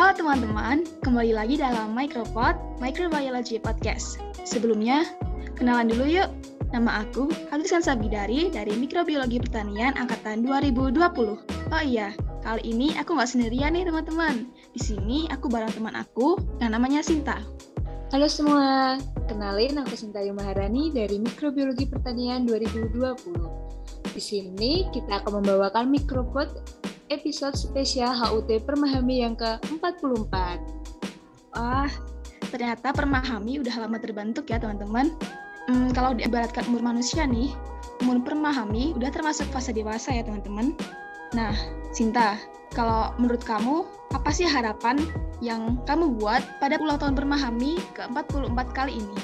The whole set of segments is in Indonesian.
Halo teman-teman, kembali lagi dalam Micropod Microbiology Podcast. Sebelumnya, kenalan dulu yuk. Nama aku Hafisan Sabidari dari Mikrobiologi Pertanian Angkatan 2020. Oh iya, kali ini aku nggak sendirian nih teman-teman. Di sini aku bareng teman aku yang namanya Sinta. Halo semua, kenalin aku Sinta Maharani dari Mikrobiologi Pertanian 2020. Di sini kita akan membawakan Mikropod episode spesial HUT Permahami yang ke-44. Wah, ternyata Permahami udah lama terbentuk ya teman-teman. Hmm, kalau diibaratkan umur manusia nih, umur Permahami udah termasuk fase dewasa ya teman-teman. Nah, Sinta, kalau menurut kamu, apa sih harapan yang kamu buat pada ulang tahun Permahami ke-44 kali ini?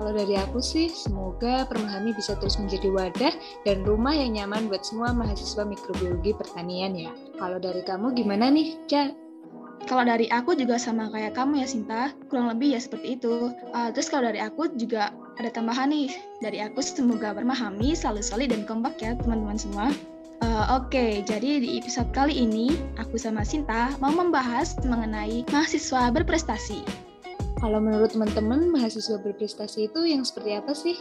Kalau dari aku sih, semoga Permahami bisa terus menjadi wadah dan rumah yang nyaman buat semua mahasiswa mikrobiologi pertanian ya. Kalau dari kamu gimana nih, Ca? Kalau dari aku juga sama kayak kamu ya, Sinta. Kurang lebih ya seperti itu. Uh, terus kalau dari aku juga ada tambahan nih. Dari aku semoga Permahami selalu solid dan kompak ya, teman-teman semua. Uh, Oke, okay, jadi di episode kali ini, aku sama Sinta mau membahas mengenai mahasiswa berprestasi. Kalau menurut teman-teman, mahasiswa berprestasi itu yang seperti apa sih?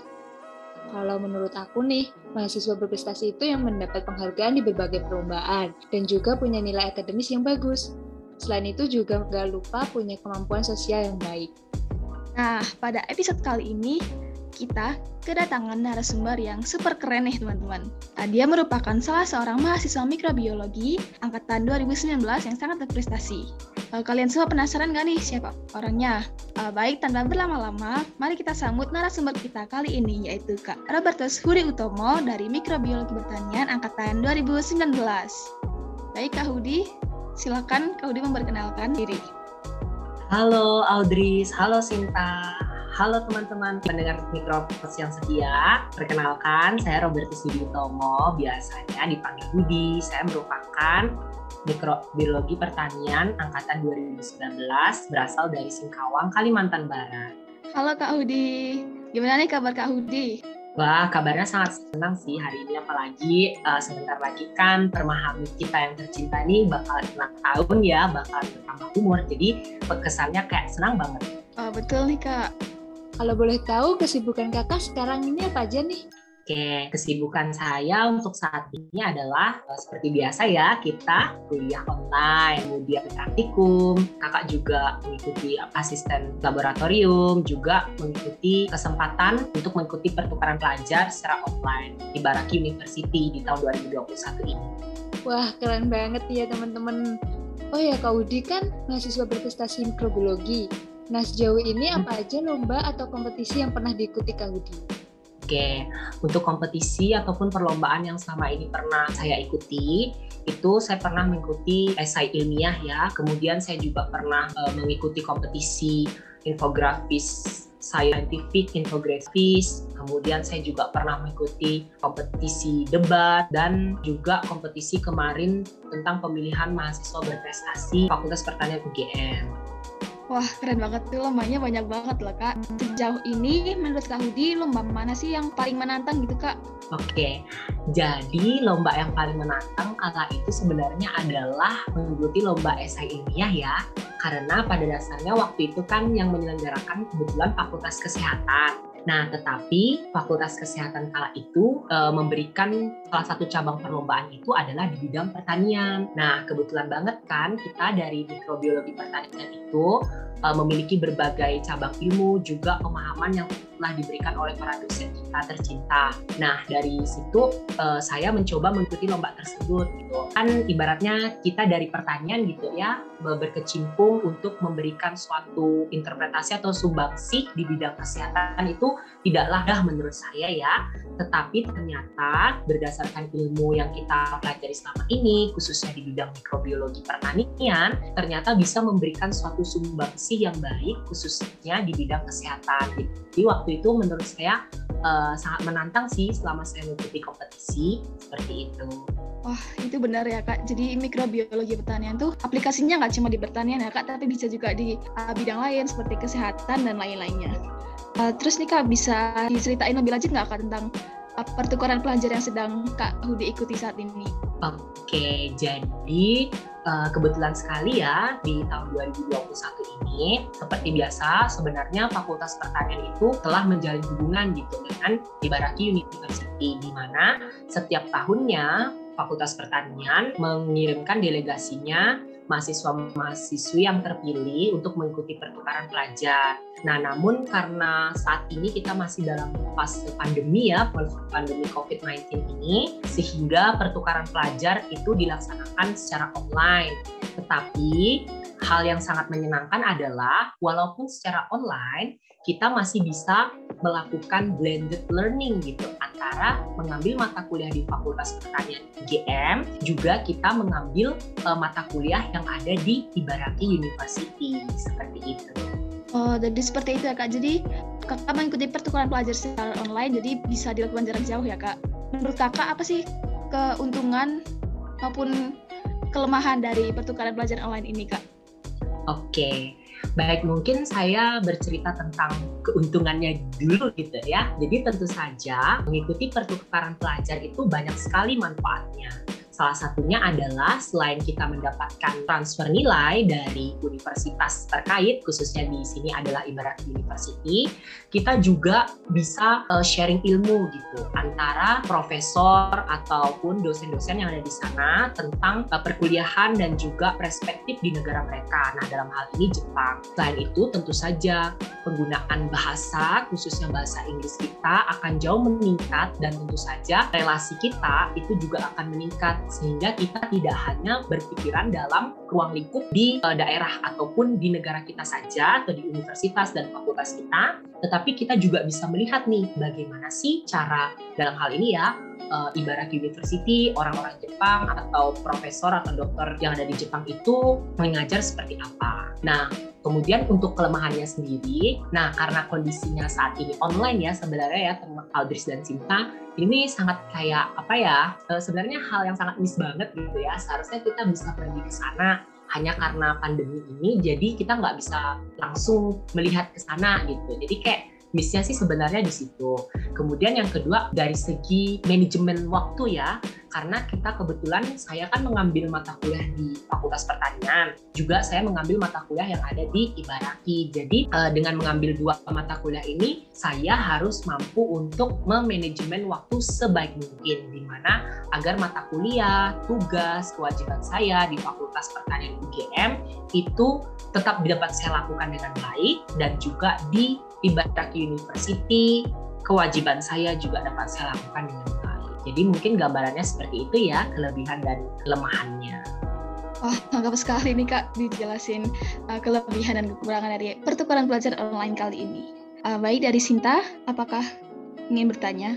Kalau menurut aku nih, mahasiswa berprestasi itu yang mendapat penghargaan di berbagai perlombaan dan juga punya nilai akademis yang bagus. Selain itu juga gak lupa punya kemampuan sosial yang baik. Nah, pada episode kali ini, kita kedatangan narasumber yang super keren nih teman-teman. Nah, dia merupakan salah seorang mahasiswa mikrobiologi angkatan 2019 yang sangat berprestasi. Uh, kalian semua penasaran gak nih siapa orangnya? Uh, baik, tanpa berlama-lama, mari kita sambut narasumber kita kali ini yaitu Kak Robertus Huri Utomo dari Mikrobiologi Pertanian angkatan 2019. Baik Kak Hudi, silakan Kak Hudi memperkenalkan diri. Halo Audris, halo Sinta. Halo teman-teman pendengar Mikropos yang setia. Perkenalkan, saya Robertus Tomo, biasanya dipanggil Budi. Saya merupakan mikrobiologi pertanian angkatan 2019 berasal dari Singkawang, Kalimantan Barat. Halo Kak Hudi, gimana nih kabar Kak Hudi? Wah, kabarnya sangat senang sih hari ini apalagi uh, sebentar lagi kan permahami kita yang tercinta nih bakal ulang tahun ya, bakal bertambah umur. Jadi kesannya kayak senang banget. Oh, betul nih Kak. Kalau boleh tahu kesibukan kakak sekarang ini apa aja nih? Oke, kesibukan saya untuk saat ini adalah uh, seperti biasa ya, kita kuliah online, kemudian praktikum, kakak juga mengikuti asisten laboratorium, juga mengikuti kesempatan untuk mengikuti pertukaran pelajar secara offline di Baraki University di tahun 2021 ini. Wah, keren banget ya teman-teman. Oh ya, Kak Udi kan mahasiswa berprestasi mikrobiologi. Nah, sejauh ini apa aja lomba atau kompetisi yang pernah diikuti Kak Budi? Oke, untuk kompetisi ataupun perlombaan yang selama ini pernah saya ikuti, itu saya pernah mengikuti esai ilmiah ya. Kemudian saya juga pernah uh, mengikuti kompetisi infografis scientific infografis. Kemudian saya juga pernah mengikuti kompetisi debat dan juga kompetisi kemarin tentang pemilihan mahasiswa berprestasi Fakultas Pertanian UGM. Wah, keren banget tuh lombanya banyak banget loh, Kak. Sejauh ini menurut Kak Hudi, lomba mana sih yang paling menantang gitu, Kak? Oke, jadi lomba yang paling menantang kala itu sebenarnya adalah mengikuti lomba esai ilmiah ya. Karena pada dasarnya waktu itu kan yang menyelenggarakan kebetulan Fakultas Kesehatan. Nah, tetapi Fakultas Kesehatan kala itu e, memberikan salah satu cabang perlombaan itu adalah di bidang pertanian. Nah, kebetulan banget kan kita dari mikrobiologi pertanian itu e, memiliki berbagai cabang ilmu juga pemahaman yang telah diberikan oleh para dosen kita tercinta. Nah, dari situ e, saya mencoba mengikuti lomba tersebut gitu. Kan ibaratnya kita dari pertanian gitu ya, berkecimpung untuk memberikan suatu interpretasi atau sumbangsi di bidang kesehatan itu tidaklah dah menurut saya ya. Tetapi ternyata berdasarkan ilmu yang kita pelajari selama ini, khususnya di bidang mikrobiologi pertanian, ternyata bisa memberikan suatu sumbangsi yang baik khususnya di bidang kesehatan. Jadi waktu itu menurut saya uh, sangat menantang sih selama saya mengikuti kompetisi seperti itu. Wah, itu benar ya Kak. Jadi mikrobiologi pertanian tuh aplikasinya nggak cuma di pertanian ya Kak, tapi bisa juga di uh, bidang lain seperti kesehatan dan lain-lainnya. Uh, terus nih Kak, bisa diceritain lebih lanjut nggak Kak tentang uh, pertukaran pelajar yang sedang Kak Hudi ikuti saat ini? Oke, jadi uh, kebetulan sekali ya di tahun 2021 ini seperti biasa sebenarnya Fakultas Pertanian itu telah menjalin hubungan gitu dengan Ibaraki University di mana setiap tahunnya Fakultas Pertanian mengirimkan delegasinya mahasiswa-mahasiswi yang terpilih untuk mengikuti pertukaran pelajar. Nah, namun karena saat ini kita masih dalam fase pandemi ya, pandemi COVID-19 ini, sehingga pertukaran pelajar itu dilaksanakan secara online. Tetapi hal yang sangat menyenangkan adalah walaupun secara online, kita masih bisa melakukan blended learning gitu antara mengambil mata kuliah di Fakultas Pertanian UGM juga kita mengambil uh, mata kuliah yang ada di Ibaraki University seperti itu. Oh, jadi seperti itu ya kak. Jadi kakak mengikuti pertukaran pelajar secara online, jadi bisa dilakukan jarak jauh ya kak. Menurut kakak apa sih keuntungan maupun kelemahan dari pertukaran pelajar online ini kak? Oke, Baik, mungkin saya bercerita tentang keuntungannya dulu gitu ya. Jadi tentu saja mengikuti pertukaran pelajar itu banyak sekali manfaatnya. Salah satunya adalah selain kita mendapatkan transfer nilai dari universitas terkait, khususnya di sini adalah Ibarat University, kita juga bisa uh, sharing ilmu gitu antara profesor ataupun dosen-dosen yang ada di sana tentang uh, perkuliahan dan juga perspektif di negara mereka. Nah, dalam hal ini Jepang. Selain itu, tentu saja penggunaan bahasa, khususnya bahasa Inggris kita akan jauh meningkat dan tentu saja relasi kita itu juga akan meningkat sehingga kita tidak hanya berpikiran dalam ruang lingkup di uh, daerah ataupun di negara kita saja atau di universitas dan fakultas kita, tetapi kita juga bisa melihat nih bagaimana sih cara dalam hal ini ya uh, ibarat university orang-orang Jepang atau profesor atau dokter yang ada di Jepang itu mengajar seperti apa. Nah, Kemudian untuk kelemahannya sendiri, nah karena kondisinya saat ini online ya sebenarnya ya teman Aldris dan Cinta ini sangat kayak apa ya eh, sebenarnya hal yang sangat miss banget gitu ya seharusnya kita bisa pergi ke sana hanya karena pandemi ini jadi kita nggak bisa langsung melihat ke sana gitu jadi kayak missnya sih sebenarnya di situ. Kemudian yang kedua dari segi manajemen waktu ya, karena kita kebetulan saya kan mengambil mata kuliah di Fakultas Pertanian, juga saya mengambil mata kuliah yang ada di Ibaraki. Jadi uh, dengan mengambil dua mata kuliah ini, saya harus mampu untuk memanajemen waktu sebaik mungkin, di mana agar mata kuliah, tugas, kewajiban saya di Fakultas Pertanian UGM itu tetap dapat saya lakukan dengan baik dan juga di Ibarat University, kewajiban saya juga dapat saya lakukan dengan baik. Jadi mungkin gambarannya seperti itu ya, kelebihan dan kelemahannya. Wah, lengkap sekali nih Kak dijelasin uh, kelebihan dan kekurangan dari pertukaran belajar online kali ini. Uh, baik dari Sinta, apakah ingin bertanya?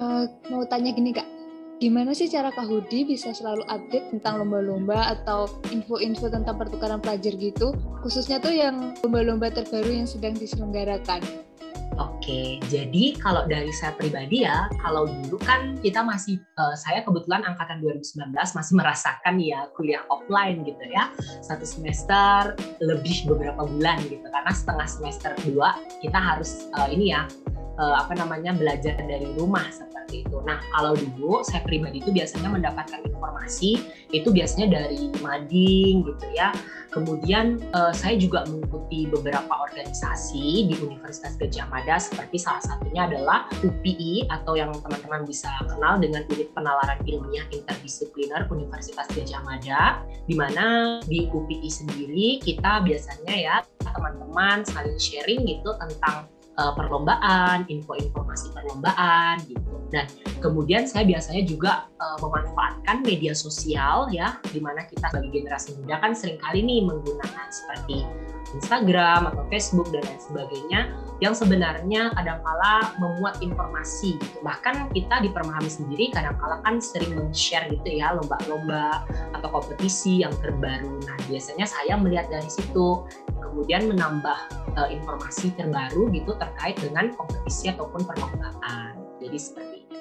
Uh, mau tanya gini Kak, gimana sih cara Kak Hudi bisa selalu update tentang lomba-lomba atau info-info tentang pertukaran pelajar gitu, khususnya tuh yang lomba-lomba terbaru yang sedang diselenggarakan? Oke, jadi kalau dari saya pribadi ya, kalau dulu kan kita masih, uh, saya kebetulan angkatan 2019 masih merasakan ya kuliah offline gitu ya, satu semester lebih beberapa bulan gitu, karena setengah semester dua kita harus uh, ini ya, uh, apa namanya belajar dari rumah seperti itu. Nah, kalau dulu saya pribadi itu biasanya mendapatkan informasi itu biasanya dari mading gitu ya. Kemudian uh, saya juga mengikuti beberapa organisasi di Universitas Gajah Mada seperti salah satunya adalah UPI atau yang teman-teman bisa kenal dengan Unit Penalaran Ilmiah Interdisipliner Universitas Gajah Mada di mana di UPI sendiri kita biasanya ya teman-teman saling sharing gitu tentang uh, perlombaan, info-informasi perlombaan gitu. Dan kemudian saya biasanya juga uh, memanfaatkan media sosial ya, di mana kita sebagai generasi muda kan sering kali nih menggunakan seperti Instagram atau Facebook dan lain sebagainya yang sebenarnya kadangkala memuat informasi gitu. Bahkan kita di Permahami sendiri kadangkala kan sering men-share gitu ya lomba-lomba atau kompetisi yang terbaru. Nah, biasanya saya melihat dari situ kemudian menambah uh, informasi terbaru gitu terkait dengan kompetisi ataupun perlombaan. Jadi seperti itu.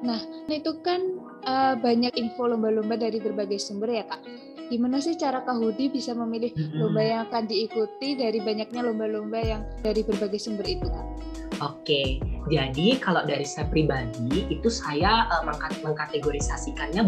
Nah, itu kan uh, banyak info lomba-lomba dari berbagai sumber ya kak. Gimana sih cara Kak Hudi bisa memilih lomba yang akan diikuti dari banyaknya lomba-lomba yang dari berbagai sumber itu kak? Oke, jadi kalau dari saya pribadi itu saya uh, mengkategorisasikannya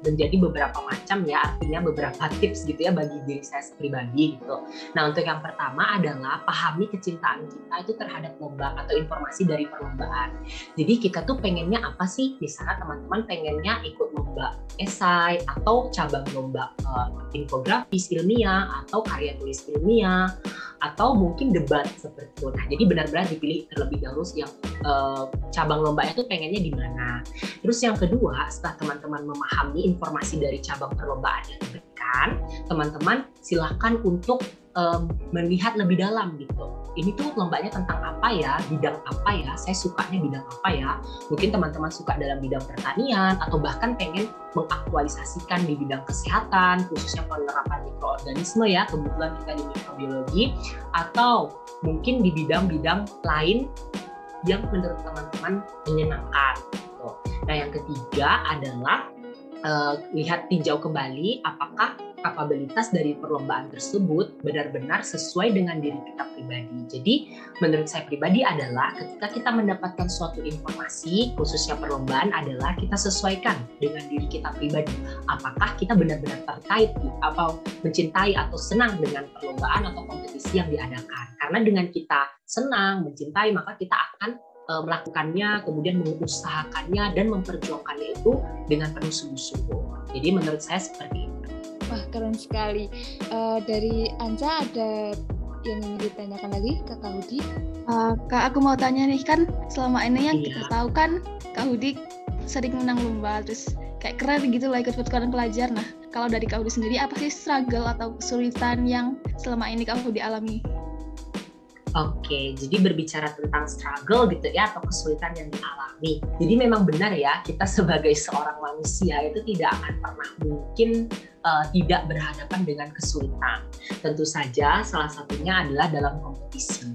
menjadi beberapa macam ya, artinya beberapa tips gitu ya bagi diri saya pribadi gitu. Nah untuk yang pertama adalah pahami kecintaan kita itu terhadap lomba atau informasi dari perlombaan. Jadi kita tuh pengennya apa sih? Misalnya teman-teman pengennya ikut lomba esai atau cabang lomba uh, infografis ilmiah atau karya tulis ilmiah atau mungkin debat seperti itu. Nah, jadi benar-benar dipilih terlebih dahulu yang uh, cabang lombanya itu pengennya di mana. Terus yang kedua, setelah teman-teman memahami informasi dari cabang perlombaan yang diberikan, teman-teman silahkan untuk um, melihat lebih dalam gitu. Ini tuh lombanya tentang apa ya, bidang apa ya, saya sukanya bidang apa ya. Mungkin teman-teman suka dalam bidang pertanian atau bahkan pengen mengaktualisasikan di bidang kesehatan, khususnya penerapan mikroorganisme ya, kebetulan kita di mikrobiologi, atau mungkin di bidang-bidang lain yang menurut teman-teman menyenangkan. Gitu. Nah yang ketiga adalah uh, lihat tinjau kembali apakah kapabilitas dari perlombaan tersebut benar-benar sesuai dengan diri kita pribadi. Jadi, menurut saya pribadi adalah ketika kita mendapatkan suatu informasi, khususnya perlombaan adalah kita sesuaikan dengan diri kita pribadi. Apakah kita benar-benar terkait atau mencintai atau senang dengan perlombaan atau kompetisi yang diadakan. Karena dengan kita senang, mencintai, maka kita akan e, melakukannya, kemudian mengusahakannya dan memperjuangkannya itu dengan penuh sungguh-sungguh. Jadi menurut saya seperti itu. Wah keren sekali. Uh, dari Anca ada yang ingin ditanyakan lagi ke Kak Hudi? Uh, Kak aku mau tanya nih kan selama ini yang iya. kita tahu kan Kak Hudi sering menang lomba terus kayak keren gitu lah ikut pertukaran pelajar. Nah kalau dari Kak Hudi sendiri apa sih struggle atau kesulitan yang selama ini Kak Hudi alami? Oke, jadi berbicara tentang struggle gitu ya atau kesulitan yang dialami. Jadi memang benar ya kita sebagai seorang manusia itu tidak akan pernah mungkin uh, tidak berhadapan dengan kesulitan. Tentu saja salah satunya adalah dalam kompetisi.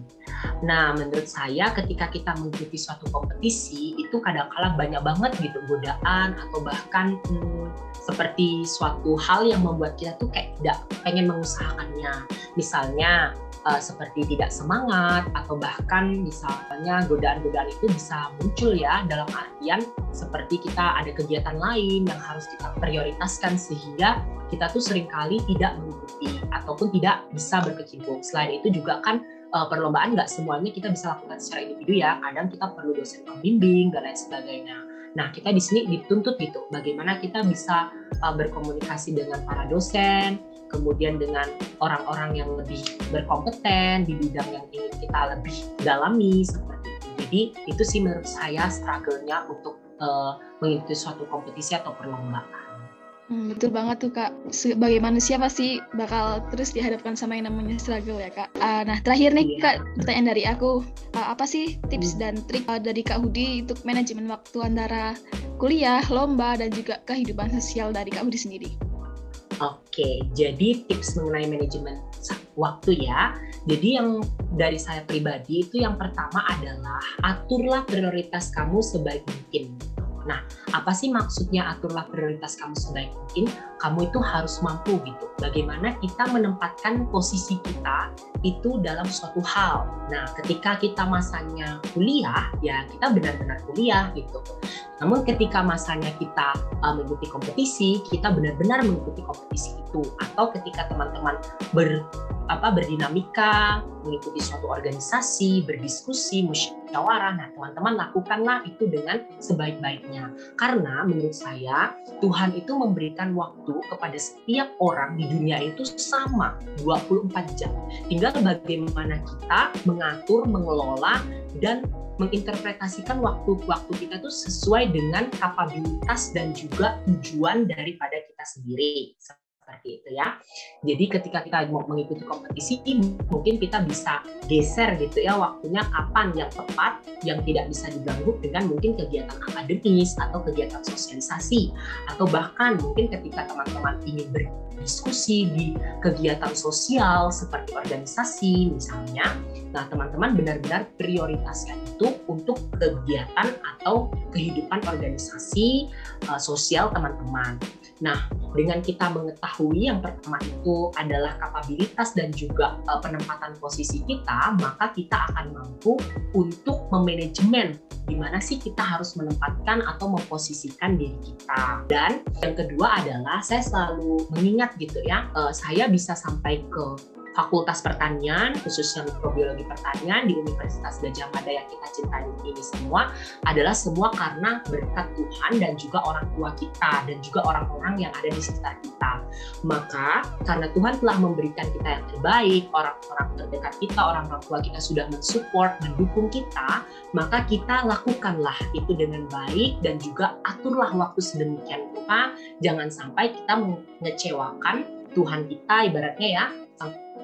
Nah, menurut saya ketika kita mengikuti suatu kompetisi itu kadang-kala banyak banget gitu godaan atau bahkan hmm, seperti suatu hal yang membuat kita tuh kayak tidak pengen mengusahakannya. Misalnya uh, seperti tidak semangat atau bahkan misalnya godaan-godaan itu bisa muncul ya dalam artian seperti kita ada kegiatan lain yang harus kita prioritaskan sehingga kita tuh sering kali tidak mengikuti ataupun tidak bisa berkecimpung. Selain itu juga kan uh, perlombaan nggak semuanya kita bisa lakukan secara individu ya. Kadang kita perlu dosen pembimbing dan lain sebagainya. Nah, kita di sini dituntut gitu, bagaimana kita bisa uh, berkomunikasi dengan para dosen, kemudian dengan orang-orang yang lebih berkompeten di bidang yang ingin kita lebih dalami seperti itu. Jadi itu sih menurut saya struggle-nya untuk uh, mengikuti suatu kompetisi atau perlombaan. Hmm, betul banget tuh kak. Sebagai manusia pasti bakal terus dihadapkan sama yang namanya struggle ya kak. Uh, nah terakhir nih iya. kak, pertanyaan dari aku, uh, apa sih tips hmm. dan trik uh, dari kak Hudi untuk manajemen waktu antara kuliah, lomba dan juga kehidupan sosial dari kak Hudi sendiri? Oke, jadi tips mengenai manajemen waktu ya. Jadi yang dari saya pribadi itu yang pertama adalah aturlah prioritas kamu sebaik mungkin. Nah, apa sih maksudnya aturlah prioritas kamu sebaik mungkin? Kamu itu harus mampu gitu. Bagaimana kita menempatkan posisi kita itu dalam suatu hal. Nah, ketika kita masanya kuliah, ya kita benar-benar kuliah gitu. Namun ketika masanya kita uh, mengikuti kompetisi, kita benar-benar mengikuti kompetisi itu. Atau ketika teman-teman ber apa berdinamika, mengikuti suatu organisasi, berdiskusi, musyawarah. Nah, teman-teman lakukanlah itu dengan sebaik-baiknya. Karena menurut saya Tuhan itu memberikan waktu kepada setiap orang di dunia itu sama 24 jam. Tinggal bagaimana kita mengatur, mengelola dan menginterpretasikan waktu-waktu kita tuh sesuai dengan kapabilitas dan juga tujuan daripada kita sendiri seperti itu ya. Jadi ketika kita mau mengikuti kompetisi mungkin kita bisa geser gitu ya waktunya kapan yang tepat yang tidak bisa diganggu dengan mungkin kegiatan akademis atau kegiatan sosialisasi atau bahkan mungkin ketika teman-teman ingin berdiskusi di kegiatan sosial seperti organisasi misalnya Nah, teman-teman benar-benar prioritaskan itu untuk kegiatan atau kehidupan organisasi uh, sosial teman-teman. Nah, dengan kita mengetahui yang pertama itu adalah kapabilitas dan juga uh, penempatan posisi kita, maka kita akan mampu untuk memanajemen di mana sih kita harus menempatkan atau memposisikan diri kita. Dan yang kedua adalah saya selalu mengingat gitu ya, uh, saya bisa sampai ke Fakultas Pertanian, khususnya mikrobiologi pertanian di Universitas Gajah Mada yang kita cintai ini semua adalah semua karena berkat Tuhan dan juga orang tua kita dan juga orang-orang yang ada di sekitar kita. Maka karena Tuhan telah memberikan kita yang terbaik, orang-orang terdekat kita, orang-orang tua kita sudah mensupport, mendukung kita, maka kita lakukanlah itu dengan baik dan juga aturlah waktu sedemikian rupa. Jangan sampai kita mengecewakan Tuhan kita ibaratnya ya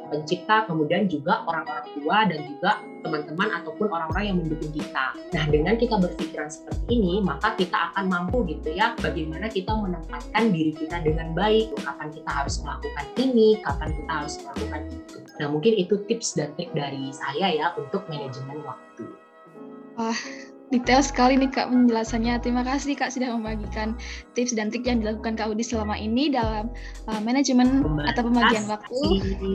pencipta, kemudian juga orang-orang tua dan juga teman-teman ataupun orang-orang yang mendukung kita. Nah, dengan kita berpikiran seperti ini, maka kita akan mampu gitu ya, bagaimana kita menempatkan diri kita dengan baik, kapan kita harus melakukan ini, kapan kita harus melakukan itu. Nah, mungkin itu tips dan trik dari saya ya untuk manajemen waktu. Wah, detail sekali nih Kak penjelasannya. Terima kasih Kak sudah membagikan tips dan trik yang dilakukan Kak Udi selama ini dalam uh, manajemen atau pembagian waktu.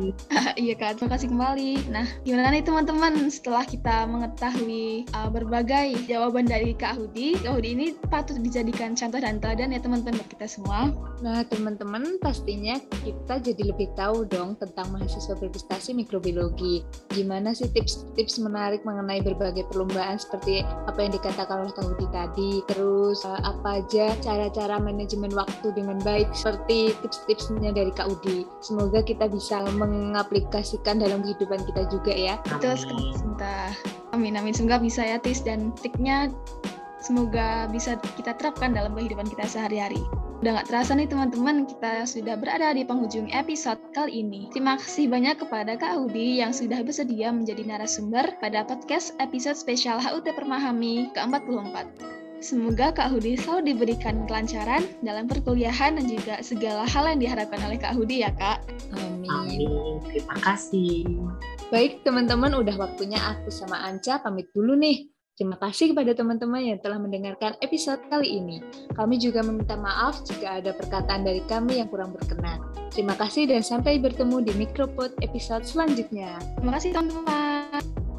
iya Kak, terima kasih kembali. Nah, gimana nih teman-teman setelah kita mengetahui uh, berbagai jawaban dari Kak Hudi, Kak Hudi ini patut dijadikan contoh dan teladan ya teman-teman buat kita semua. Nah, teman-teman pastinya kita jadi lebih tahu dong tentang mahasiswa berprestasi mikrobiologi. Gimana sih tips-tips menarik mengenai berbagai perlombaan seperti apa yang dikatakan oleh Kak Budi tadi, terus uh, apa aja cara-cara manajemen waktu dengan baik seperti tips-tipsnya dari Kak Udi. Semoga kita bisa mengaplikasikan dalam kehidupan kita juga ya. Betul sekali, Sinta. Amin, amin. Semoga bisa ya, Tis. Dan triknya semoga bisa kita terapkan dalam kehidupan kita sehari-hari. Udah gak terasa nih teman-teman, kita sudah berada di penghujung episode kali ini. Terima kasih banyak kepada Kak Hudi yang sudah bersedia menjadi narasumber pada podcast episode spesial HUT Permahami ke-44. Semoga Kak Hudi selalu diberikan kelancaran dalam perkuliahan dan juga segala hal yang diharapkan oleh Kak Hudi ya Kak. Amin. Amin. Terima kasih. Baik teman-teman, udah waktunya aku sama Anca pamit dulu nih. Terima kasih kepada teman-teman yang telah mendengarkan episode kali ini. Kami juga meminta maaf jika ada perkataan dari kami yang kurang berkenan. Terima kasih dan sampai bertemu di Micropod episode selanjutnya. Terima kasih teman-teman.